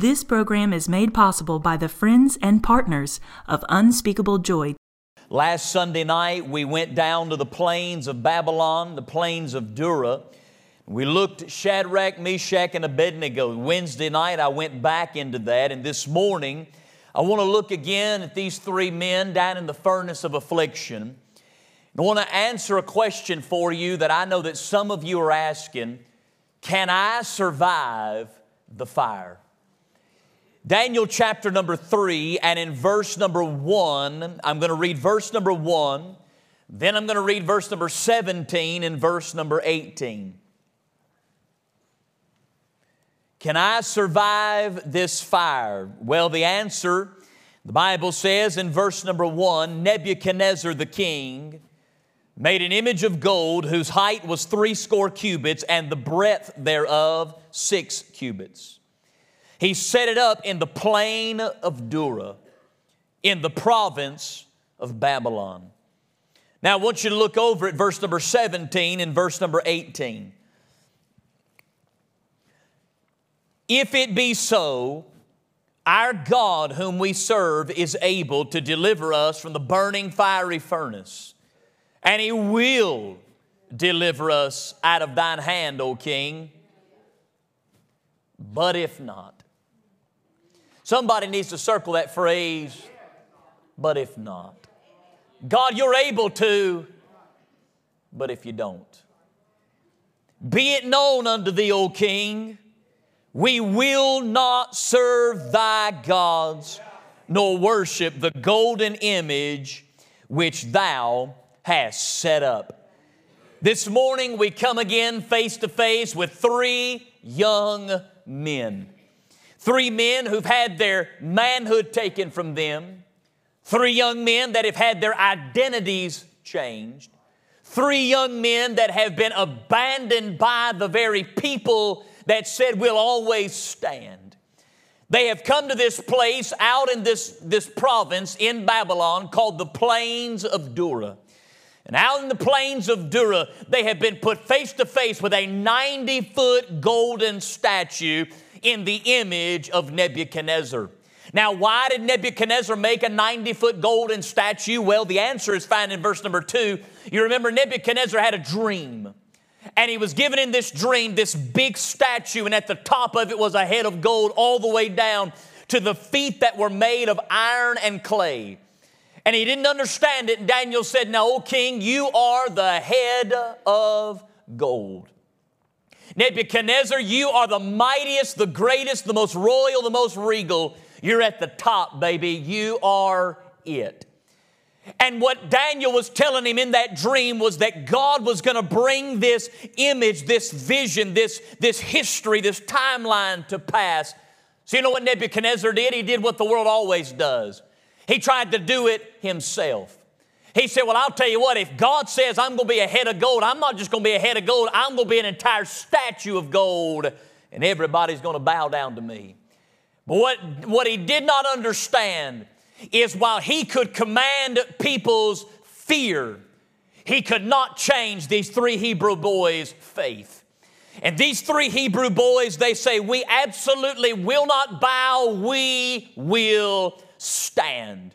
This program is made possible by the friends and partners of Unspeakable Joy. Last Sunday night, we went down to the plains of Babylon, the plains of Dura. We looked at Shadrach, Meshach, and Abednego. Wednesday night, I went back into that, and this morning, I want to look again at these three men down in the furnace of affliction. I want to answer a question for you that I know that some of you are asking Can I survive the fire? Daniel chapter number three, and in verse number one, I'm going to read verse number one, then I'm going to read verse number 17 and verse number 18. Can I survive this fire? Well, the answer, the Bible says in verse number one Nebuchadnezzar the king made an image of gold whose height was three score cubits and the breadth thereof six cubits. He set it up in the plain of Dura, in the province of Babylon. Now, I want you to look over at verse number 17 and verse number 18. If it be so, our God, whom we serve, is able to deliver us from the burning fiery furnace, and He will deliver us out of thine hand, O King. But if not, somebody needs to circle that phrase, but if not. God, you're able to, but if you don't. Be it known unto thee, O King, we will not serve thy gods, nor worship the golden image which thou hast set up. This morning we come again face to face with three young men. Three men who've had their manhood taken from them. Three young men that have had their identities changed. Three young men that have been abandoned by the very people that said, We'll always stand. They have come to this place out in this, this province in Babylon called the Plains of Dura. And out in the plains of Dura, they have been put face to face with a 90 foot golden statue in the image of Nebuchadnezzar. Now, why did Nebuchadnezzar make a 90 foot golden statue? Well, the answer is found in verse number two. You remember Nebuchadnezzar had a dream. And he was given in this dream this big statue, and at the top of it was a head of gold all the way down to the feet that were made of iron and clay. And he didn't understand it. And Daniel said, Now, O king, you are the head of gold. Nebuchadnezzar, you are the mightiest, the greatest, the most royal, the most regal. You're at the top, baby. You are it. And what Daniel was telling him in that dream was that God was going to bring this image, this vision, this, this history, this timeline to pass. So, you know what Nebuchadnezzar did? He did what the world always does. He tried to do it himself. He said, Well, I'll tell you what, if God says I'm going to be a head of gold, I'm not just going to be a head of gold, I'm going to be an entire statue of gold, and everybody's going to bow down to me. But what, what he did not understand is while he could command people's fear, he could not change these three Hebrew boys' faith. And these three Hebrew boys, they say, We absolutely will not bow, we will stand.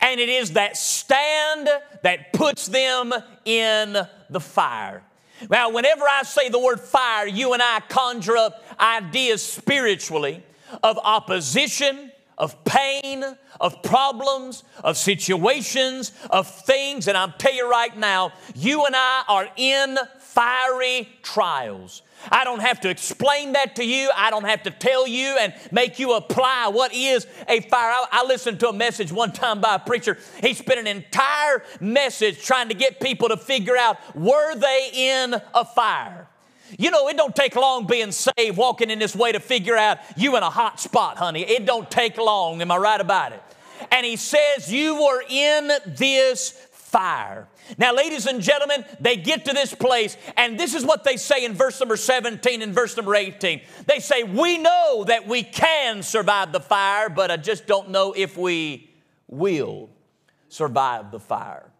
And it is that stand that puts them in the fire. Now, whenever I say the word fire, you and I conjure up ideas spiritually of opposition, of pain, of problems, of situations, of things. And I'm tell you right now, you and I are in fiery trials. I don't have to explain that to you. I don't have to tell you and make you apply what is a fire. I, I, listened to a message one time by a preacher. He spent an entire message trying to get people to figure out were they in a fire? You know, it don't take long being saved, walking in this way to figure out you in a hot spot, honey. It don't take long. Am I right about it? And he says, You were in this fire. Now, ladies and gentlemen, they get to this place, and this is what they say in verse number 17 and verse number 18. They say, We know that we can survive the fire, but I just don't know if we will survive the fire.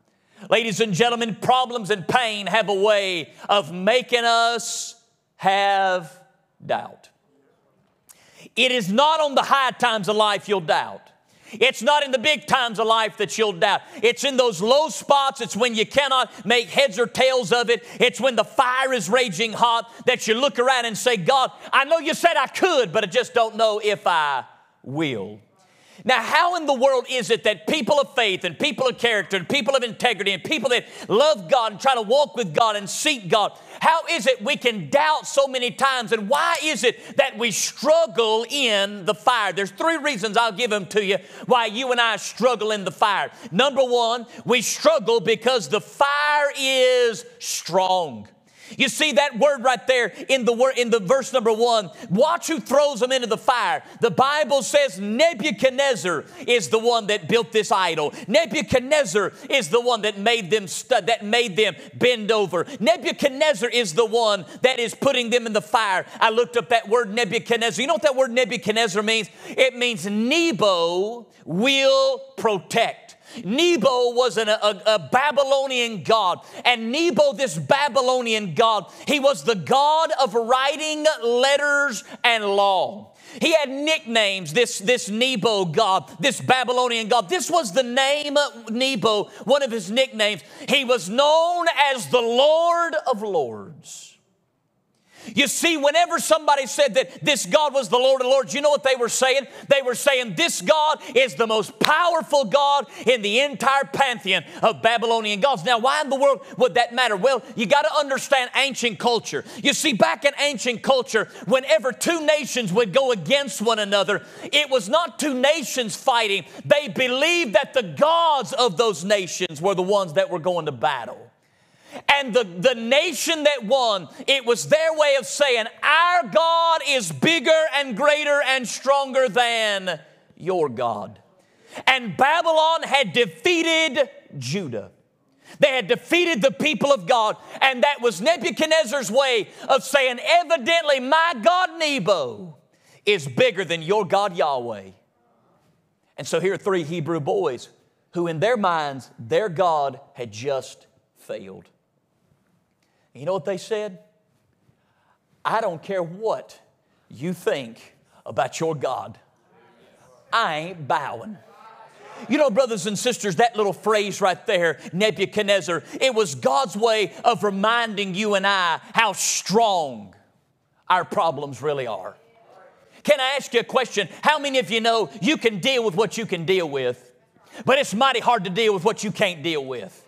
Ladies and gentlemen, problems and pain have a way of making us have doubt. It is not on the high times of life you'll doubt. It's not in the big times of life that you'll doubt. It's in those low spots. It's when you cannot make heads or tails of it. It's when the fire is raging hot that you look around and say, God, I know you said I could, but I just don't know if I will. Now, how in the world is it that people of faith and people of character and people of integrity and people that love God and try to walk with God and seek God, how is it we can doubt so many times? And why is it that we struggle in the fire? There's three reasons I'll give them to you why you and I struggle in the fire. Number one, we struggle because the fire is strong. You see that word right there in the word in the verse number one. Watch who throws them into the fire. The Bible says Nebuchadnezzar is the one that built this idol. Nebuchadnezzar is the one that made them stu- that made them bend over. Nebuchadnezzar is the one that is putting them in the fire. I looked up that word Nebuchadnezzar. You know what that word Nebuchadnezzar means? It means Nebo will protect. Nebo was an, a, a, Babylonian god. And Nebo, this Babylonian god, he was the god of writing letters and law. He had nicknames, this, this Nebo god, this Babylonian god. This was the name Nebo, one of his nicknames. He was known as the Lord of Lords. You see, whenever somebody said that this God was the Lord of Lords, you know what they were saying? They were saying this God is the most powerful God in the entire pantheon of Babylonian gods. Now, why in the world would that matter? Well, you got to understand ancient culture. You see, back in ancient culture, whenever two nations would go against one another, it was not two nations fighting. They believed that the gods of those nations were the ones that were going to battle. And the, the nation that won, it was their way of saying, Our God is bigger and greater and stronger than your God. And Babylon had defeated Judah. They had defeated the people of God, and that was Nebuchadnezzar's way of saying, Evidently, my God Nebo is bigger than your God Yahweh. And so here are three Hebrew boys who, in their minds, their God had just failed. You know what they said? I don't care what you think about your God. I ain't bowing. You know, brothers and sisters, that little phrase right there, Nebuchadnezzar, it was God's way of reminding you and I how strong our problems really are. Can I ask you a question? How many of you know you can deal with what you can deal with, but it's mighty hard to deal with what you can't deal with?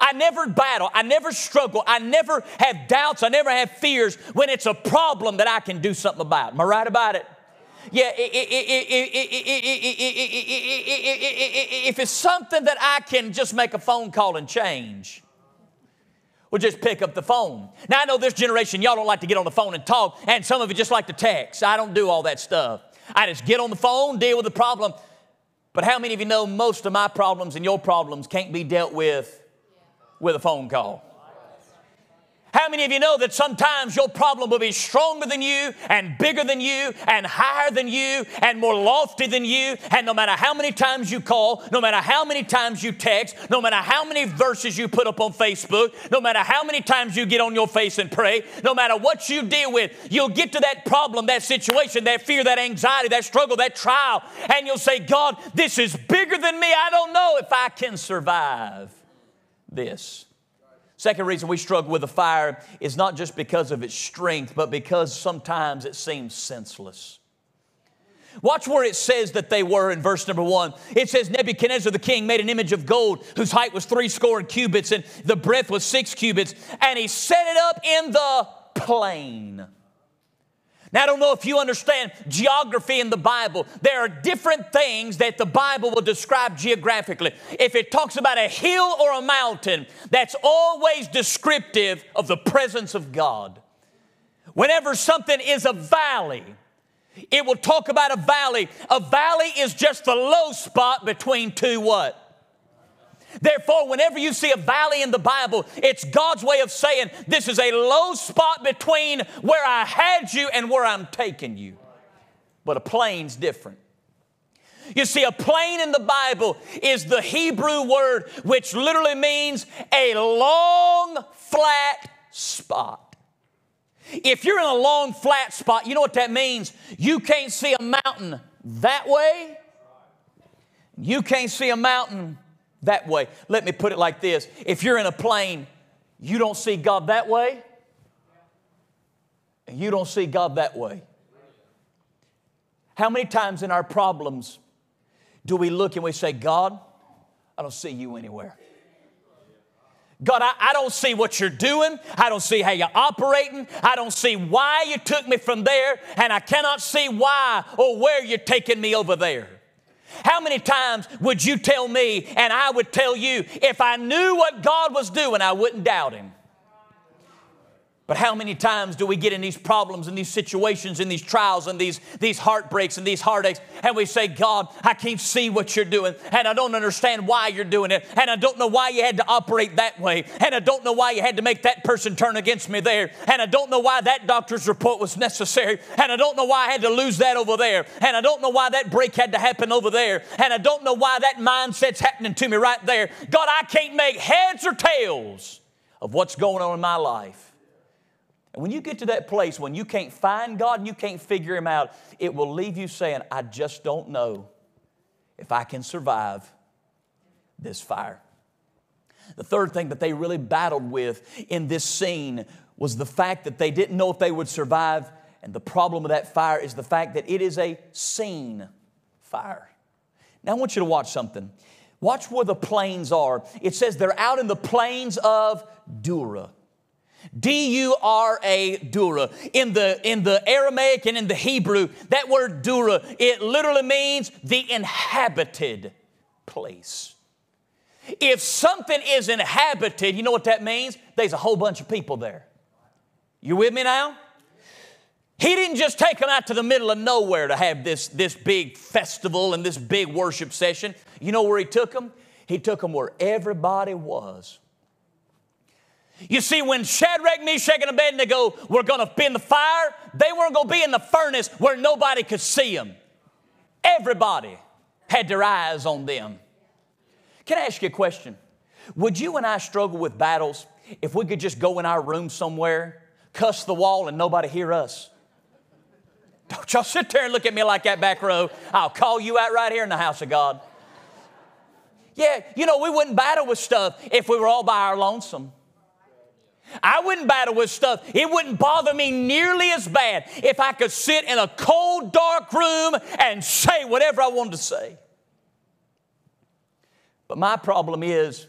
I never battle. I never struggle. I never have doubts. I never have fears when it's a problem that I can do something about. Am I right about it? Yeah, if it's something that I can just make a phone call and change, we'll just pick up the phone. Now, I know this generation, y'all don't like to get on the phone and talk, and some of you just like to text. I don't do all that stuff. I just get on the phone, deal with the problem. But how many of you know most of my problems and your problems can't be dealt with with a phone call. How many of you know that sometimes your problem will be stronger than you and bigger than you and higher than you and more lofty than you? And no matter how many times you call, no matter how many times you text, no matter how many verses you put up on Facebook, no matter how many times you get on your face and pray, no matter what you deal with, you'll get to that problem, that situation, that fear, that anxiety, that struggle, that trial, and you'll say, God, this is bigger than me. I don't know if I can survive this. Second reason we struggle with the fire is not just because of its strength, but because sometimes it seems senseless. Watch where it says that they were in verse number one. It says, Nebuchadnezzar the king made an image of gold whose height was three score cubits and the breadth was six cubits, and he set it up in the plain. Now, I don't know if you understand geography in the Bible. There are different things that the Bible will describe geographically. If it talks about a hill or a mountain, that's always descriptive of the presence of God. Whenever something is a valley, it will talk about a valley. A valley is just the low spot between two what? Therefore, whenever you see a valley in the Bible, it's God's way of saying this is a low spot between where I had you and where I'm taking you. But a plain's different. You see, a plain in the Bible is the Hebrew word which literally means a long, flat spot. If you're in a long flat spot, you know what that means? You can't see a mountain that way. You can't see a mountain that way. Let me put it like this if you're in a plain, you don't see God that way, and you don't see God that way. How many times in our problems do we look and we say, God, I don't see you anywhere? God, I, I, don't see what you're doing. I don't see how you're operating. I don't see why you took me from there, and I cannot see why or where you're taking me over there. How many times would you tell me, and I would tell you, if I knew what God was doing, I wouldn't doubt Him? But how many times do we get in these problems and these situations and these trials and these, these heartbreaks and these heartaches and we say, God, I can't see what you're doing and I don't understand why you're doing it and I don't know why you had to operate that way and I don't know why you had to make that person turn against me there and I don't know why that doctor's report was necessary and I don't know why I had to lose that over there and I don't know why that break had to happen over there and I don't know why that mindset's happening to me right there. God, I can't make heads or tails of what's going on in my life. And when you get to that place when you can't find God and you can't figure Him out, it will leave you saying, I just don't know if I can survive this fire. The third thing that they really battled with in this scene was the fact that they didn't know if they would survive. And the problem of that fire is the fact that it is a seen fire. Now, I want you to watch something. Watch where the plains are. It says they're out in the plains of Dura. D-U-R-A, Dura. In the, in the Aramaic and in the Hebrew, that word Dura, it literally means the inhabited place. If something is inhabited, you know what that means? There's a whole bunch of people there. You with me now? He didn't just take them out to the middle of nowhere to have this, this big festival and this big worship session. You know where he took them? He took them where everybody was. You see, when Shadrach, Meshach, and Abednego were going to be in the fire, they weren't going to be in the furnace where nobody could see them. Everybody had their eyes on them. Can I ask you a question? Would you and I struggle with battles if we could just go in our room somewhere, cuss the wall, and nobody hear us? Don't y'all sit there and look at me like that back row. I'll call you out right here in the house of God. Yeah, you know, we wouldn't battle with stuff if we were all by our lonesome. I wouldn't battle with stuff. It wouldn't bother me nearly as bad if I could sit in a cold, dark room and say whatever I wanted to say. But my problem is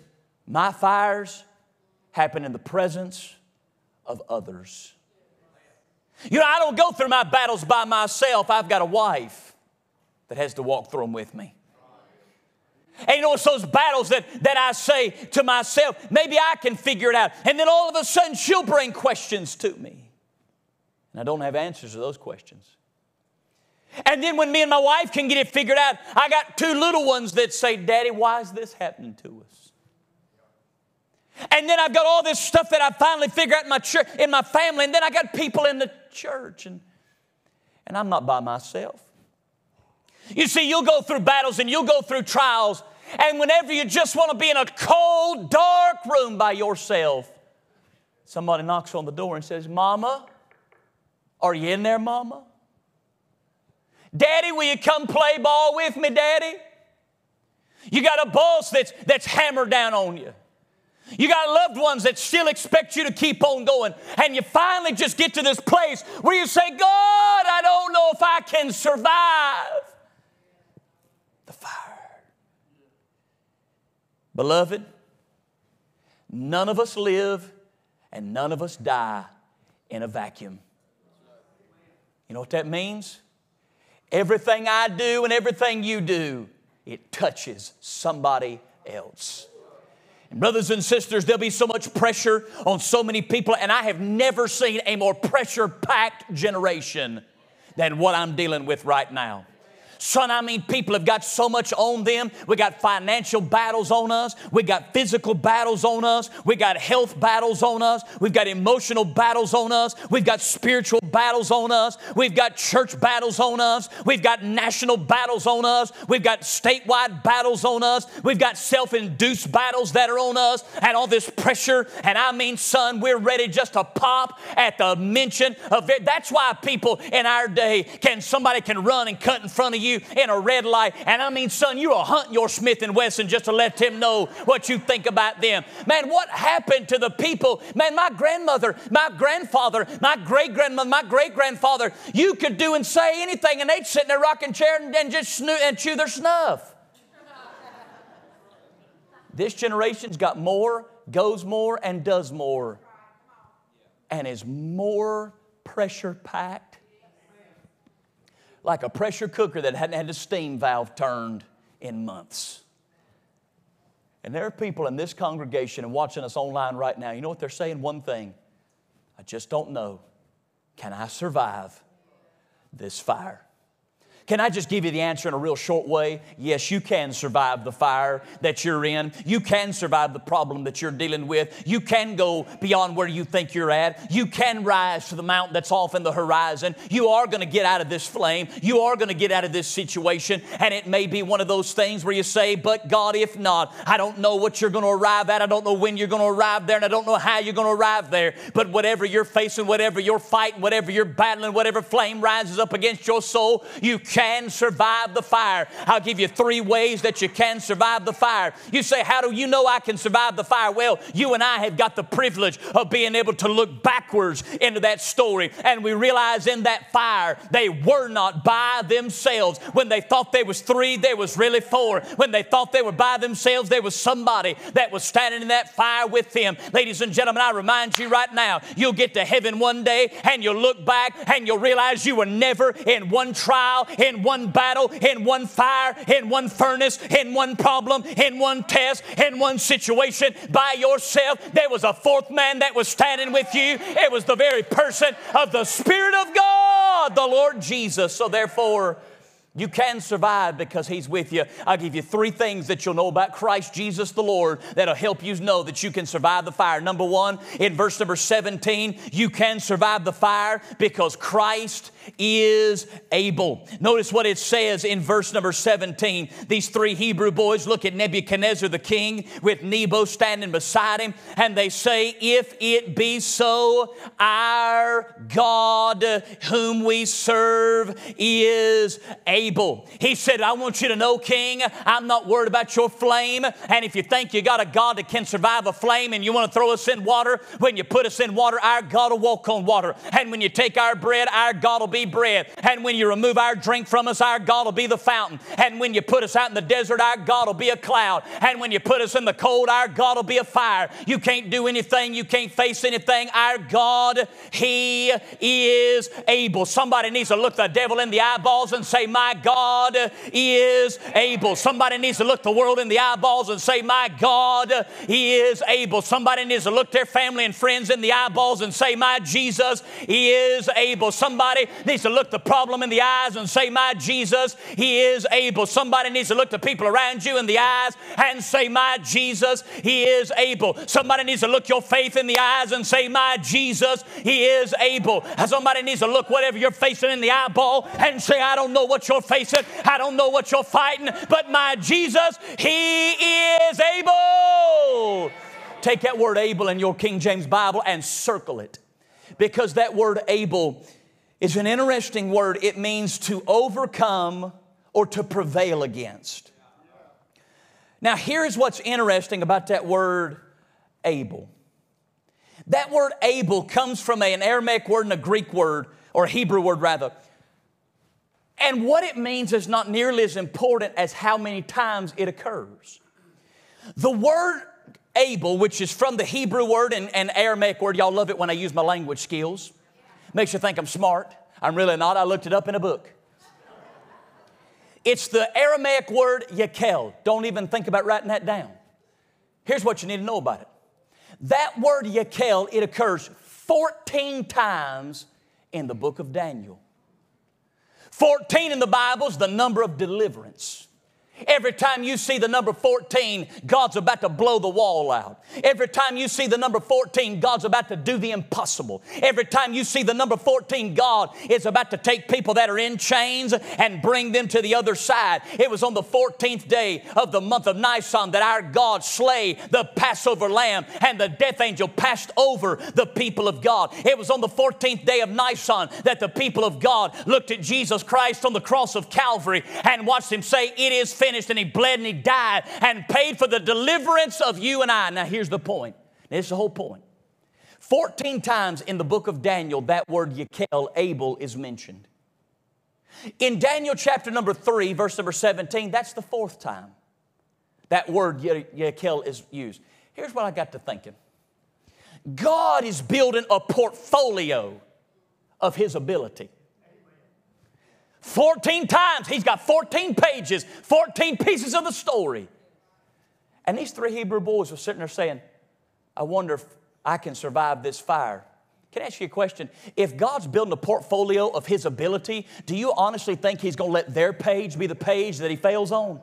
my fires happen in the presence of others. You know, I don't go through my battles by myself. I've got a wife that has to walk through them with me. And you know, it's those battles that, that I say to myself, maybe I can figure it out. And then all of a sudden, she'll bring questions to me. And I don't have answers to those questions. And then when me and my wife can get it figured out, I got two little ones that say, Daddy, why is this happening to us? And then I've got all this stuff that I finally figure out in my church, in my family, and then I got people in the church, and, and I'm not by myself. You see, you'll go through battles and you'll go through trials, and whenever you just want to be in a cold, dark room by yourself, somebody knocks on the door and says, Mama, are you in there, Mama? Daddy, will you come play ball with me, Daddy? You got a boss that's, that's hammered down on you. You got loved ones that still expect you to keep on going. And you finally just get to this place where you say, God, I don't know if I can survive the fire. Beloved, none of us live and none of us die in a vacuum. You know what that means? Everything I do and everything you do, it touches somebody else. And brothers and sisters, there'll be so much pressure on so many people, and I have never seen a more pressure packed generation than what I'm dealing with right now. Son, I mean, people have got so much on them. We got financial battles on us. We got physical battles on us. We got health battles on us. We've got emotional battles on us. We've got spiritual battles on us. We've got church battles on us. We've got national battles on us. We've got statewide battles on us. We've got self induced battles that are on us and all this pressure. And I mean, son, we're ready just to pop at the mention of it. That's why people in our day can, somebody can run and cut in front of you in a red light. And I mean, son, you're hunting your Smith and Wesson just to let them know what you think about them. Man, what happened to the people? Man, my grandmother, my grandfather, my great grandmother, my great grandfather, you could do and say anything, and they'd sit in their rocking chair and, and just snoo- and chew their snuff. this generation's got more, goes more, and does more, and is more pressure packed. Like a pressure cooker that hadn't had the steam valve turned in months. And there are people in this congregation and watching us online right now. You know what they're saying? One thing I just don't know. Can I survive this fire? Can I just give you the answer in a real short way? Yes, you can survive the fire that you're in. You can survive the problem that you're dealing with. You can go beyond where you think you're at. You can rise to the mountain that's off in the horizon. You are going to get out of this flame. You are going to get out of this situation. And it may be one of those things where you say, But God, if not, I don't know what you're going to arrive at. I don't know when you're going to arrive there, and I don't know how you're going to arrive there. But whatever you're facing, whatever you're fighting, whatever you're battling, whatever flame rises up against your soul, you can survive the fire. I'll give you three ways that you can survive the fire. You say, How do you know I can survive the fire? Well, you and I have got the privilege of being able to look backwards into that story, and we realize in that fire they were not by themselves. When they thought there was three, there was really four. When they thought they were by themselves, there was somebody that was standing in that fire with them. Ladies and gentlemen, I remind you right now, you'll get to heaven one day and you'll look back and you'll realize you were never in one trial, in one battle, in one fire, in one furnace, in one problem, in one test, in one situation by yourself. There was a fourth man that was standing with you. It was the very person of the Spirit of God, the Lord Jesus. So therefore, you can survive because He's with you. I'll give you three things that you'll know about Christ Jesus the Lord that'll help you know that you can survive the fire. Number one, in verse number 17, you can survive the fire because Christ is able. Notice what it says in verse number 17. These three Hebrew boys look at Nebuchadnezzar the king with Nebo standing beside him, and they say, If it be so, our God, whom we serve, is able. He said, I want you to know, King, I'm not worried about your flame. And if you think you got a God that can survive a flame and you want to throw us in water, when you put us in water, our God will walk on water. And when you take our bread, our God will be bread. And when you remove our drink from us, our God will be the fountain. And when you put us out in the desert, our God will be a cloud. And when you put us in the cold, our God will be a fire. You can't do anything, you can't face anything. Our God, He is able. Somebody needs to look the devil in the eyeballs and say, My God is able. Somebody needs to look the world in the eyeballs and say, My God, He is able. Somebody needs to look their family and friends in the eyeballs and say, My Jesus, He is able. Somebody needs to look the problem in the eyes and say, My Jesus, He is able. Somebody needs to look the people around you in the eyes and say, My Jesus, He is able. Somebody needs to look your faith in the eyes and say, My Jesus, He is able. Somebody needs to look whatever you're facing in the eyeball and say, I don't know what you're facing, I don't know what you're fighting, but my Jesus, He is able. Take that word able in your King James Bible and circle it because that word able is an interesting word. It means to overcome or to prevail against. Now, here's what's interesting about that word able. That word able comes from an Aramaic word and a Greek word, or a Hebrew word rather. And what it means is not nearly as important as how many times it occurs. The word able, which is from the Hebrew word and, and Aramaic word, y'all love it when I use my language skills. Makes you think I'm smart. I'm really not. I looked it up in a book. It's the Aramaic word yakel. Don't even think about writing that down. Here's what you need to know about it. That word yakel, it occurs 14 times in the book of Daniel. 14 in the Bible is the number of deliverance. Every time you see the number 14, God's about to blow the wall out. Every time you see the number 14, God's about to do the impossible. Every time you see the number 14, God is about to take people that are in chains and bring them to the other side. It was on the 14th day of the month of Nisan that our God slay the Passover lamb and the death angel passed over the people of God. It was on the 14th day of Nisan that the people of God looked at Jesus Christ on the cross of Calvary and watched him say, It is finished. And he bled and he died and paid for the deliverance of you and I. Now, here's the point. This is the whole point. 14 times in the book of Daniel, that word Yakel, able, is mentioned. In Daniel chapter number 3, verse number 17, that's the fourth time that word Yakel is used. Here's what I got to thinking God is building a portfolio of His ability. 14 times. He's got 14 pages, 14 pieces of the story. And these three Hebrew boys were sitting there saying, I wonder if I can survive this fire. Can I ask you a question? If God's building a portfolio of His ability, do you honestly think He's going to let their page be the page that He fails on?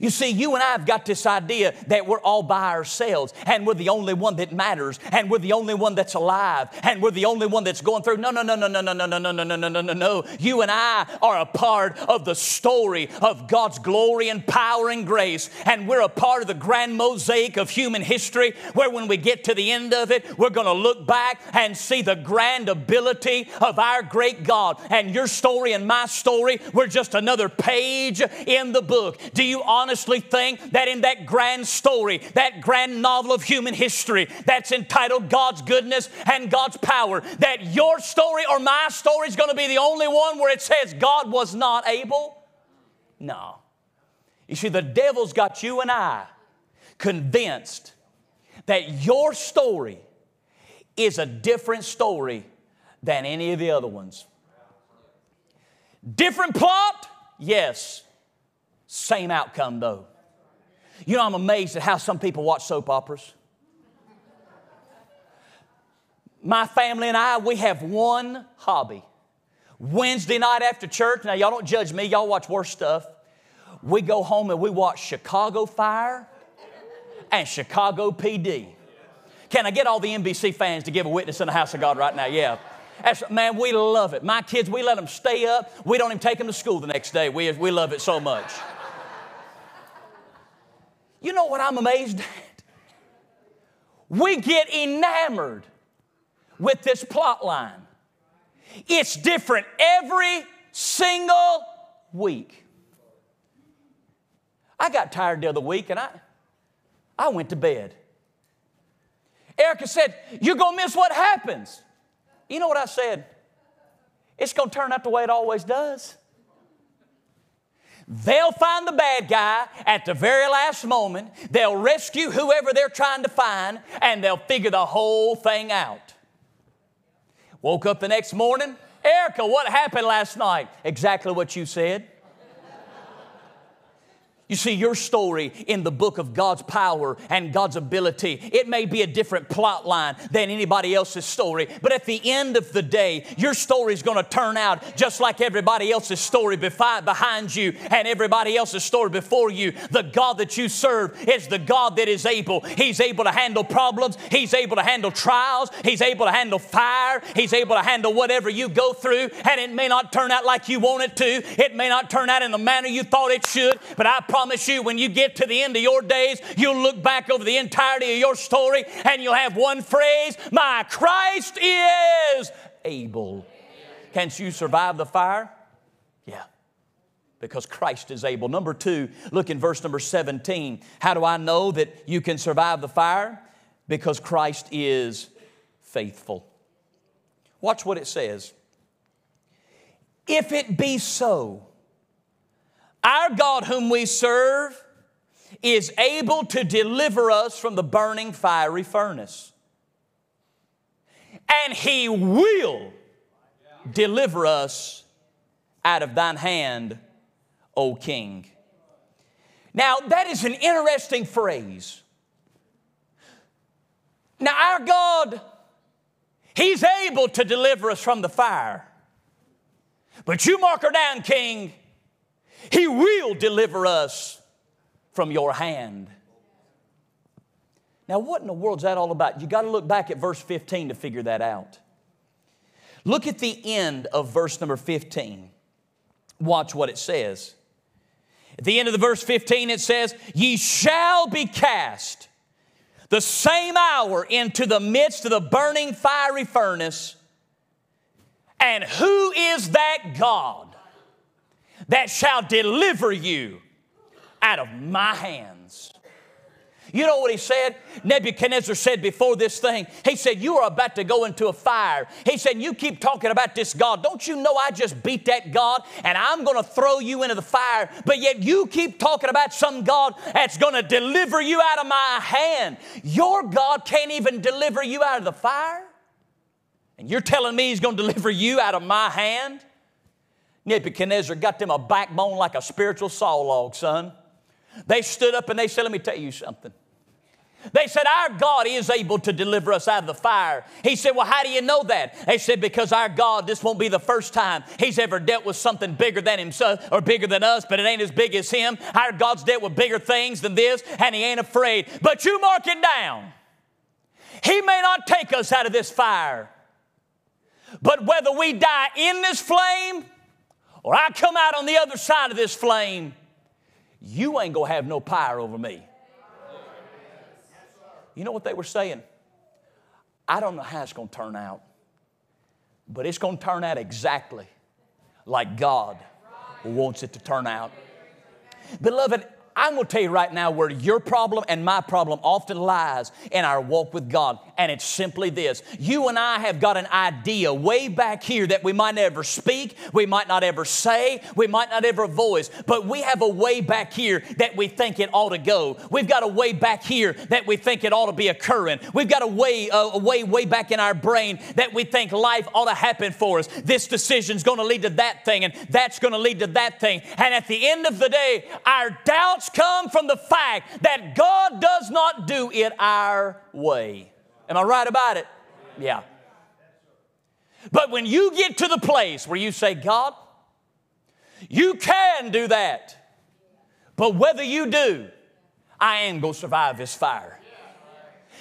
You see, you and I have got this idea that we're all by ourselves and we're the only one that matters and we're the only one that's alive and we're the only one that's going through. No, no, no, no, no, no, no, no, no, no, no, no, no, no. No. You and I are a part of the story of God's glory and power and grace. And we're a part of the grand mosaic of human history where when we get to the end of it, we're going to look back and see the grand ability of our great God. And your story and my story, we're just another page in the book. Do you honestly think that in that grand story, that grand novel of human history that's entitled God's goodness and God's power, that your story or my story is going to be the only one where it says God was not able? No. You see, the devil's got you and I convinced that your story is a different story than any of the other ones. Different plot? Yes. Same outcome, though. You know, I'm amazed at how some people watch soap operas. My family and I, we have one hobby. Wednesday night after church, now y'all don't judge me, y'all watch worse stuff. We go home and we watch Chicago Fire and Chicago PD. Can I get all the NBC fans to give a witness in the house of God right now? Yeah. That's, man, we love it. My kids, we let them stay up. We don't even take them to school the next day. We, we love it so much. You know what I'm amazed at? We get enamored with this plot line. It's different every single week. I got tired the other week and I, I went to bed. Erica said, You're going to miss what happens. You know what I said? It's going to turn out the way it always does. They'll find the bad guy at the very last moment. They'll rescue whoever they're trying to find, and they'll figure the whole thing out. Woke up the next morning. Erica, what happened last night? Exactly what you said. You see, your story in the book of God's power and God's ability, it may be a different plot line than anybody else's story, but at the end of the day, your story is going to turn out just like everybody else's story behind you and everybody else's story before you. The God that you serve is the God that is able. He's able to handle problems, He's able to handle trials, He's able to handle fire, He's able to handle whatever you go through, and it may not turn out like you want it to, it may not turn out in the manner you thought it should, but I promise promise you, when you get to the end of your days, you'll look back over the entirety of your story and you'll have one phrase My Christ is able. Can't you survive the fire? Yeah because Christ is able. Number two, look in verse number 17. How do I know that you can survive the fire? Because Christ is faithful. Watch what it says. If it be so, our God, whom we serve, is able to deliver us from the burning fiery furnace. And He will deliver us out of thine hand, O King. Now, that is an interesting phrase. Now, our God, He's able to deliver us from the fire. But you mark her down, King, He will deliver us from your hand. Now, what in the world is that all about? You got to look back at verse 15 to figure that out. Look at the end of verse number 15. Watch what it says. At the end of the verse 15, it says, Ye shall be cast the same hour into the midst of the burning fiery furnace. And who is that God that shall deliver you out of my hands? You know what he said? Nebuchadnezzar said before this thing, he said, You are about to go into a fire. He said, You keep talking about this God. Don't you know I just beat that God and I'm going to throw you into the fire? But yet you keep talking about some God that's going to deliver you out of my hand. Your God can't even deliver you out of the fire. And you're telling me he's going to deliver you out of my hand? Nebuchadnezzar got them a backbone like a spiritual saw log, son. They stood up and they said, Let me tell you something. They said, Our God is able to deliver us out of the fire. He said, Well, how do you know that? They said, Because our God, this won't be the first time He's ever dealt with something bigger than Himself or bigger than us, but it ain't as big as Him. Our God's dealt with bigger things than this, and He ain't afraid. But you mark it down. He may not take us out of this fire, but whether we die in this flame or I come out on the other side of this flame, you ain't gonna have no power over me. You know what they were saying? I don't know how it's to turn out, but it's to turn out exactly like God wants it to turn out. Beloved, I'm going to tell you right now where your problem and my problem often lies in our walk with God. And it's simply this you and I have got an idea way back here that we might never speak, we might not ever say, we might not ever voice, but we have a way back here that we think it ought to go. We've got a way back here that we think it ought to be occurring. We've got a way, a way, way back in our brain that we think life ought to happen for us. This decision's going to lead to that thing, and that's going to lead to that thing. And at the end of the day, our doubts come from the fact that God does not do it our way. Am I right about it? Yeah. But when you get to the place where you say, God, you can do that, but whether you do, I am going to survive this fire.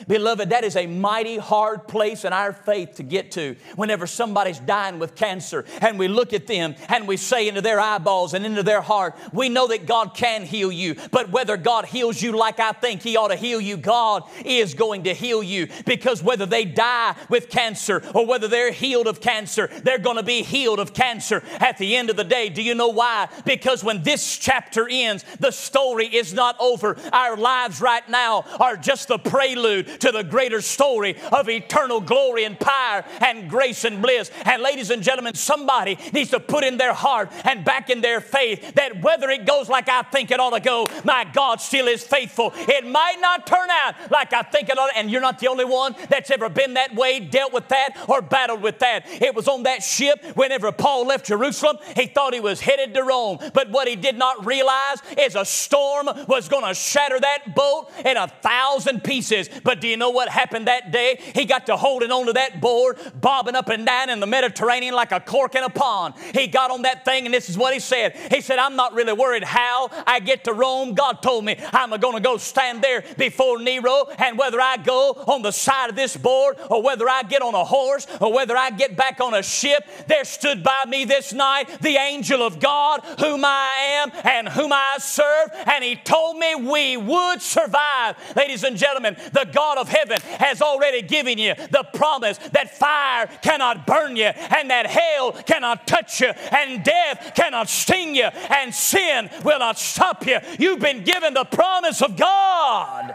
Beloved, that is a mighty hard place in our faith to get to whenever somebody's dying with cancer and we look at them and we say into their eyeballs and into their heart, we know that God can heal you, but whether God heals you like I think He ought to heal you, God is going to heal you because whether they die with cancer or whether they're healed of cancer, they're going to be healed of cancer at the end of the day. Do you know why? Because when this chapter ends, the story is not over. Our lives right now are just the prelude to the greater story of eternal glory and power and grace and bliss. And ladies and gentlemen, somebody needs to put in their heart and back in their faith that whether it goes like I think it ought to go, my God still is faithful. It might not turn out like I think it ought to, and you're not the only one that's ever been that way, dealt with that, or battled with that. It was on that ship whenever Paul left Jerusalem, he thought he was headed to Rome. But what he did not realize is a storm was going to shatter that boat in a thousand pieces. But do you know what happened that day? He got to holding onto that board, bobbing up and down in the Mediterranean like a cork in a pond. He got on that thing, and this is what he said. He said, I'm not really worried how I get to Rome. God told me I'm going to go stand there before Nero, and whether I go on the side of this board, or whether I get on a horse, or whether I get back on a ship, there stood by me this night the angel of God, whom I am and whom I serve, and he told me we would survive. Ladies and gentlemen, the God God of heaven has already given you the promise that fire cannot burn you, and that hell cannot touch you, and death cannot sting you, and sin will not stop you. You've been given the promise of God.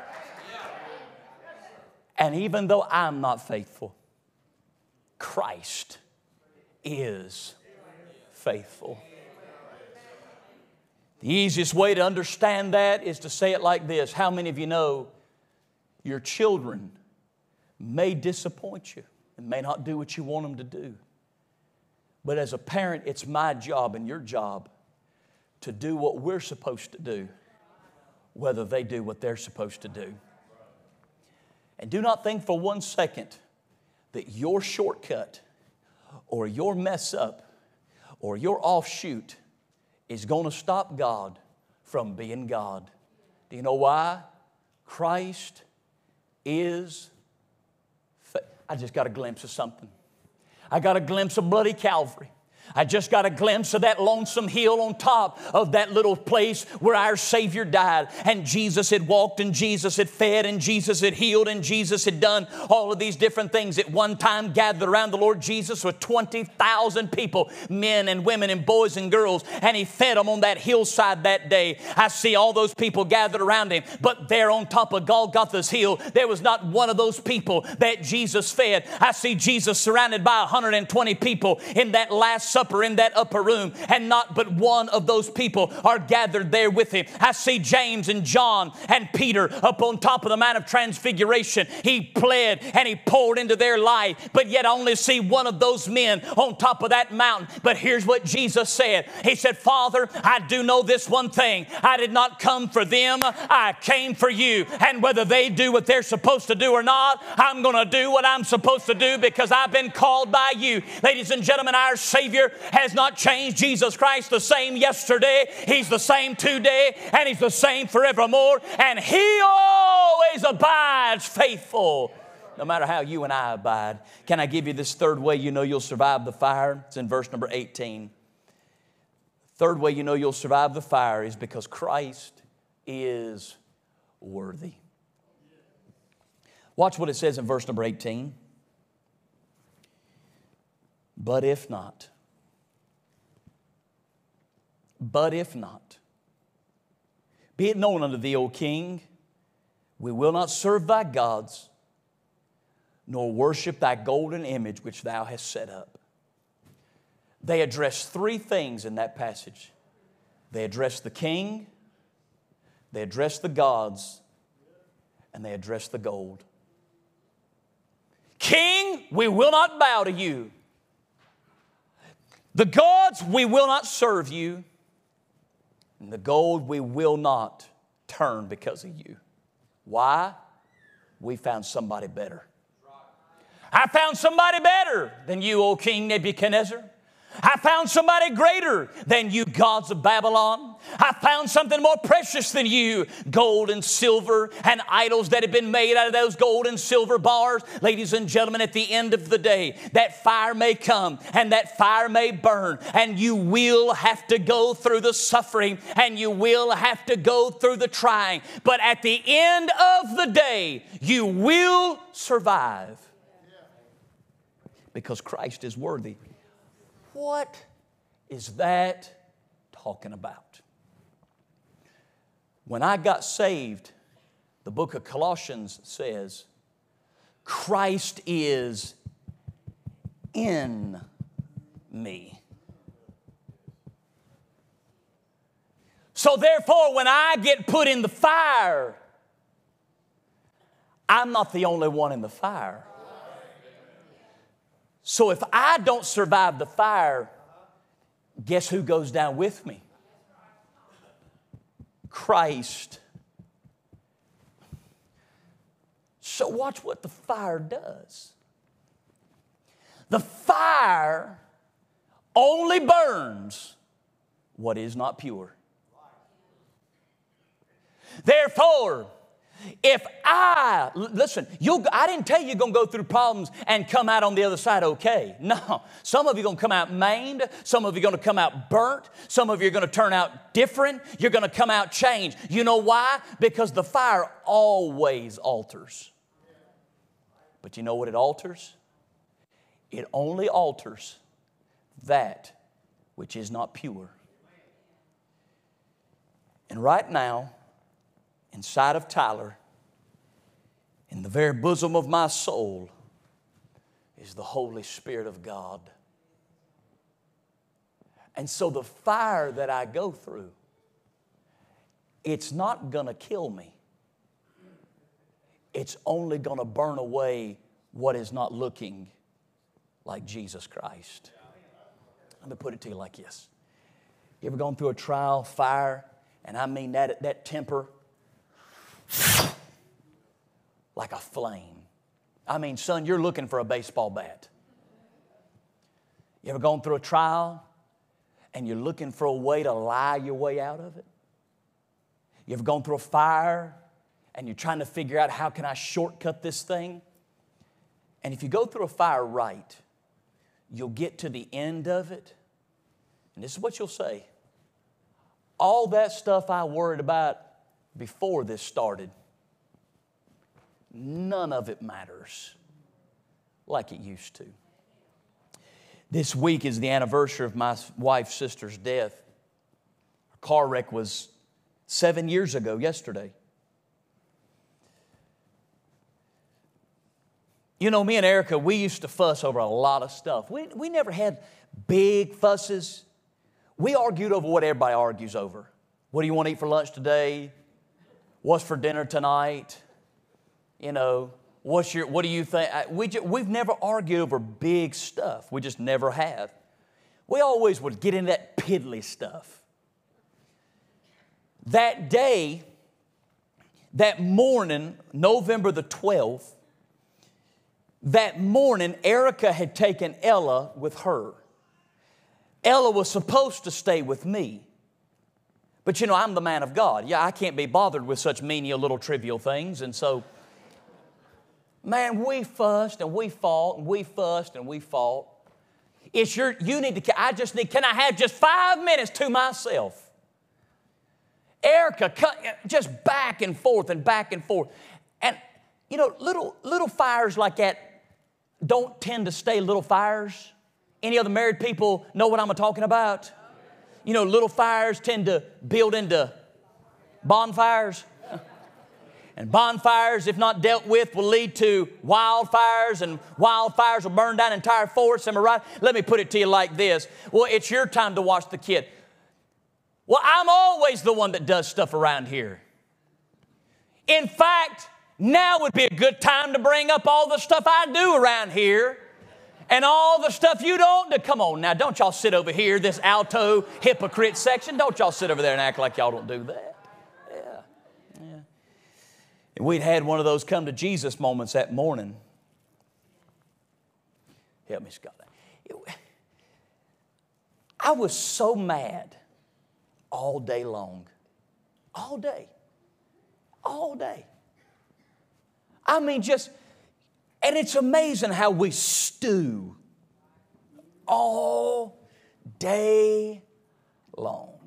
And even though I'm not faithful, Christ is faithful. The easiest way to understand that is to say it like this How many of you know your children may disappoint you and may not do what you want them to do. But as a parent, it's my job and your job to do what we're supposed to do, whether they do what they're supposed to do. And do not think for one second that your shortcut or your mess up or your offshoot is going to stop God from being God. Do you know why? Christ is. Fa- I just got a glimpse of something. I got a glimpse of bloody Calvary. I just got a glimpse of that lonesome hill on top of that little place where our Savior died. And Jesus had walked, and Jesus had fed, and Jesus had healed, and Jesus had done all of these different things. At one time, gathered around the Lord Jesus with 20,000 people, men and women, and boys and girls, and He fed them on that hillside that day. I see all those people gathered around Him, but there on top of Golgotha's hill, there was not one of those people that Jesus fed. I see Jesus surrounded by 120 people in that Last Supper in that upper room, and not but one of those people are gathered there with him. I see James and John and Peter up on top of the Mount of Transfiguration. He pled and he poured into their life, but yet I only see one of those men on top of that mountain. But here's what Jesus said He said, Father, I do know this one thing. I did not come for them, I came for you. And whether they do what they're supposed to do or not, I'm going to do what I'm supposed to do because I've been called by you. Ladies and gentlemen, our Savior has not changed. Jesus Christ, the same yesterday, He's the same today, and He's the same forevermore, and He always abides faithful. No matter how you and I abide. Can I give you this third way you know you'll survive the fire? It's in verse number 18. Third way you know you'll survive the fire is because Christ is worthy. Watch what it says in verse number 18. But if not, but if not, be it known unto thee, O king, we will not serve thy gods, nor worship thy golden image which thou hast set up. They address three things in that passage they address the king, they address the gods, and they address the gold. King, we will not bow to you. The gods, we will not serve you. And the gold, we will not turn because of you. Why? We found somebody better. I found somebody better than you, O King Nebuchadnezzar. I found somebody greater than you, gods of Babylon. I found something more precious than you, gold and silver and idols that had been made out of those gold and silver bars. Ladies and gentlemen, at the end of the day, that fire may come and that fire may burn, and you will have to go through the suffering and you will have to go through the trying. But at the end of the day, you will survive because Christ is worthy. What is that talking about? When I got saved, the book of Colossians says, Christ is in me. So, therefore, when I get put in the fire, I'm not the only one in the fire. So if I don't survive the fire, guess who goes down with me? Christ. So watch what the fire does. The fire only burns what is not pure. Therefore, if I, listen, you I didn't tell you you're going to go through problems and come out on the other side okay. No. Some of you are going to come out maimed. Some of you are going to come out burnt. Some of you are going to turn out different. You're going to come out changed. You know why? Because the fire always alters. But you know what it alters? It only alters that which is not pure. And right now, inside of Tyler, in the very bosom of my soul, is the Holy Spirit of God. And so the fire that I go through, it's not going to kill me. It's only going to burn away what is not looking like Jesus Christ. Let me put it to you like this. You ever gone through a trial, fire, and I mean that, that temper like a flame. I mean, son, you're looking for a baseball bat. You ever gone through a trial and you're looking for a way to lie your way out of it? You ever gone through a fire and you're trying to figure out how can I shortcut this thing? And if you go through a fire right, you'll get to the end of it, and this is what you'll say All that stuff I worried about before this started, none of it matters like it used to. This week is the anniversary of my wife's sister's death. Her car wreck was seven years ago, yesterday. You know, me and Erica, we used to fuss over a lot of stuff. We, we never had big fusses. We argued over what everybody argues over. What do you want to eat for lunch today? What's for dinner tonight? You know, what's your, what do you think? We just, we've never argued over big stuff. We just never have. We always would get into that piddly stuff. That day, that morning, November the 12th, that morning, Erica had taken Ella with her. Ella was supposed to stay with me. But you know, I'm the man of God. Yeah, I can't be bothered with such menial little trivial things. And so, man, we fussed and we fought and we fussed and we fought. It's your, you need to, I just need, can I have just five minutes to myself? Erica, cut just back and forth and back and forth. And, you know, little, little fires like that don't tend to stay little fires. Any other married people know what I'm talking about? You know, little fires tend to build into bonfires. And bonfires, if not dealt with, will lead to wildfires, and wildfires will burn down entire forests. Am I right? Let me put it to you like this. Well, it's your time to watch the kid. Well, I'm always the one that does stuff around here. In fact, now would be a good time to bring up all the stuff I do around here and all the stuff you don't do. Come on now, don't y'all sit over here, this alto hypocrite section. Don't y'all sit over there and act like y'all don't do that. Yeah, yeah. And we'd had one of those come to Jesus moments that morning. Help me, Scott. I was so mad all day long. All day. All day. I mean, just, and it's amazing how we stew all day long.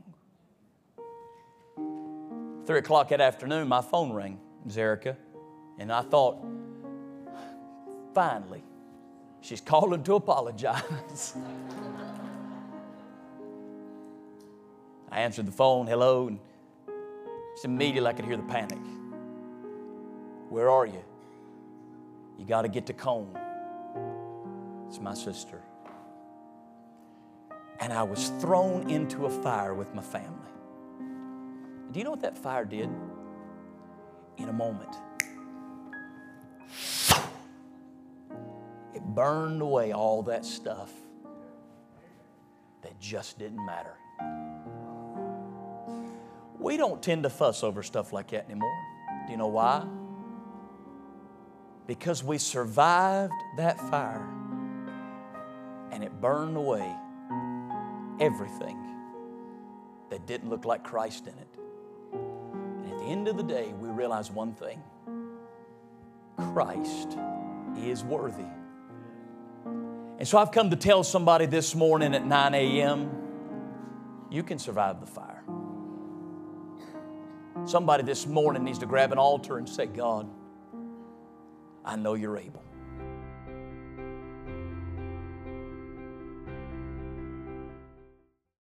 Three o'clock that afternoon, my phone rang, Zerica, and I thought, finally, she's calling to apologize. I answered the phone, hello, and just immediately I could hear the panic. Where are you? You got to get to Cone. It's my sister. And I was thrown into a fire with my family. Do you know what that fire did? In a moment, it burned away all that stuff that just didn't matter. We don't tend to fuss over stuff like that anymore. Do you know why? Because we survived that fire and it burned away everything that didn't look like Christ in it. And at the end of the day, we realize one thing Christ is worthy. And so I've come to tell somebody this morning at 9 a.m. you can survive the fire. Somebody this morning needs to grab an altar and say, God, I know you're able.